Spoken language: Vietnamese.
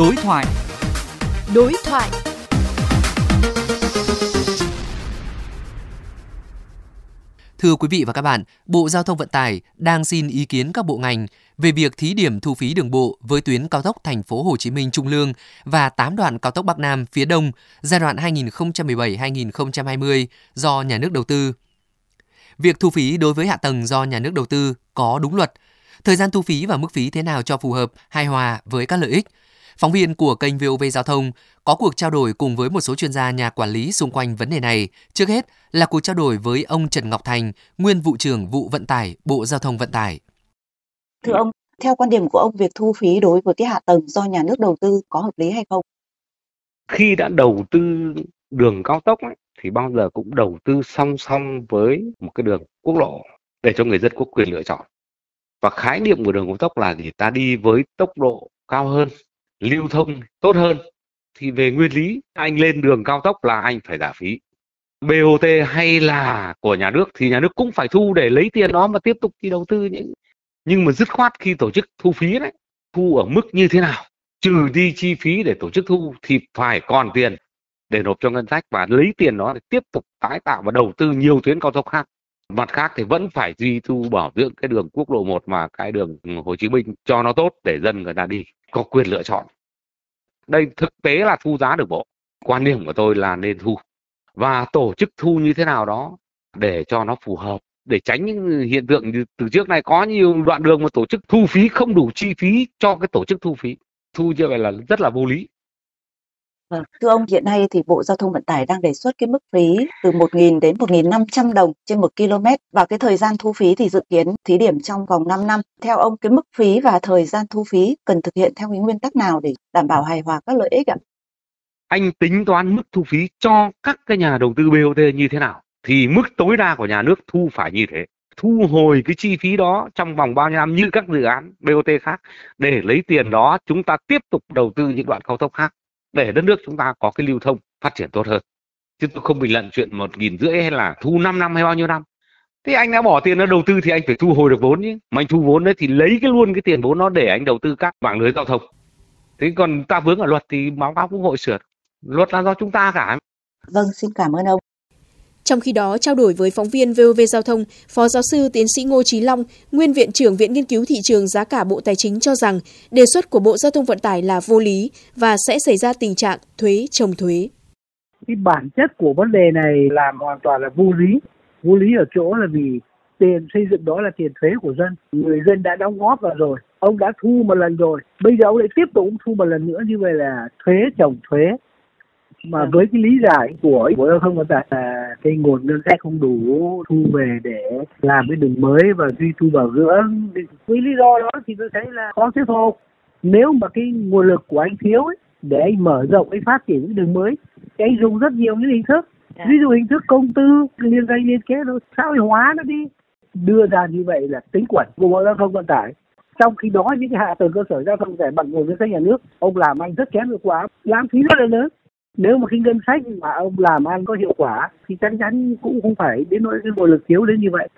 Đối thoại. Đối thoại. Thưa quý vị và các bạn, Bộ Giao thông Vận tải đang xin ý kiến các bộ ngành về việc thí điểm thu phí đường bộ với tuyến cao tốc thành phố Hồ Chí Minh Trung Lương và 8 đoạn cao tốc Bắc Nam phía Đông giai đoạn 2017-2020 do nhà nước đầu tư. Việc thu phí đối với hạ tầng do nhà nước đầu tư có đúng luật. Thời gian thu phí và mức phí thế nào cho phù hợp, hài hòa với các lợi ích. Phóng viên của kênh VOV Giao thông có cuộc trao đổi cùng với một số chuyên gia nhà quản lý xung quanh vấn đề này. Trước hết là cuộc trao đổi với ông Trần Ngọc Thành, nguyên vụ trưởng vụ vận tải, Bộ Giao thông Vận tải. Thưa ông, theo quan điểm của ông, việc thu phí đối với cái hạ tầng do nhà nước đầu tư có hợp lý hay không? Khi đã đầu tư đường cao tốc ấy, thì bao giờ cũng đầu tư song song với một cái đường quốc lộ để cho người dân có quyền lựa chọn. Và khái niệm của đường cao tốc là gì? Ta đi với tốc độ cao hơn, lưu thông tốt hơn. Thì về nguyên lý, anh lên đường cao tốc là anh phải trả phí. BOT hay là của nhà nước thì nhà nước cũng phải thu để lấy tiền đó mà tiếp tục đi đầu tư những nhưng mà dứt khoát khi tổ chức thu phí đấy thu ở mức như thế nào trừ đi chi phí để tổ chức thu thì phải còn tiền để nộp cho ngân sách và lấy tiền đó để tiếp tục tái tạo và đầu tư nhiều tuyến cao tốc khác mặt khác thì vẫn phải duy tu bảo dưỡng cái đường quốc lộ 1 mà cái đường Hồ Chí Minh cho nó tốt để dân người ta đi, có quyền lựa chọn. Đây thực tế là thu giá được bộ. Quan điểm của tôi là nên thu. Và tổ chức thu như thế nào đó để cho nó phù hợp, để tránh những hiện tượng như từ trước này có nhiều đoạn đường mà tổ chức thu phí không đủ chi phí cho cái tổ chức thu phí. Thu như vậy là rất là vô lý. Vâng, thưa ông, hiện nay thì Bộ Giao thông Vận tải đang đề xuất cái mức phí từ 1.000 đến 1.500 đồng trên 1 km và cái thời gian thu phí thì dự kiến thí điểm trong vòng 5 năm. Theo ông, cái mức phí và thời gian thu phí cần thực hiện theo cái nguyên tắc nào để đảm bảo hài hòa các lợi ích ạ? Anh tính toán mức thu phí cho các cái nhà đầu tư BOT như thế nào thì mức tối đa của nhà nước thu phải như thế thu hồi cái chi phí đó trong vòng bao nhiêu năm như các dự án BOT khác để lấy tiền đó chúng ta tiếp tục đầu tư những đoạn cao tốc khác để đất nước chúng ta có cái lưu thông phát triển tốt hơn. Chứ tôi không bình luận chuyện một nghìn rưỡi hay là thu 5 năm hay bao nhiêu năm. Thế anh đã bỏ tiền nó đầu tư thì anh phải thu hồi được vốn chứ. Mà anh thu vốn đấy thì lấy cái luôn cái tiền vốn nó để anh đầu tư các mạng lưới giao thông. Thế còn ta vướng ở luật thì báo cáo quốc hội sửa. Luật là do chúng ta cả. Vâng, xin cảm ơn ông. Trong khi đó, trao đổi với phóng viên VOV Giao thông, Phó giáo sư tiến sĩ Ngô Trí Long, nguyên viện trưởng Viện Nghiên cứu Thị trường Giá cả Bộ Tài chính cho rằng đề xuất của Bộ Giao thông Vận tải là vô lý và sẽ xảy ra tình trạng thuế trồng thuế. Cái bản chất của vấn đề này làm hoàn toàn là vô lý. Vô lý ở chỗ là vì tiền xây dựng đó là tiền thuế của dân. Người dân đã đóng góp vào rồi. Ông đã thu một lần rồi. Bây giờ ông lại tiếp tục thu một lần nữa như vậy là thuế trồng thuế mà với cái lý giải của bộ giao thông vận tải là cái nguồn ngân sách không đủ thu về để làm cái đường mới và duy tu bảo dưỡng với lý do đó thì tôi thấy là khó thuyết phục. Nếu mà cái nguồn lực của anh thiếu ấy, để anh mở rộng cái phát triển cái đường mới thì anh dùng rất nhiều những hình thức. Ví dụ hình thức công tư liên doanh liên kết nó xã hội hóa nó đi. Đưa ra như vậy là tính quẩn của bộ giao thông vận tải. Trong khi đó những cái hạ tầng cơ sở giao thông rẻ bằng nguồn ngân sách nhà nước ông làm anh rất kém hiệu quả. Lãng phí rất là lớn nếu mà cái ngân sách mà ông làm ăn có hiệu quả, thì chắc chắn cũng không phải đến nỗi cái nguồn lực thiếu đến như vậy.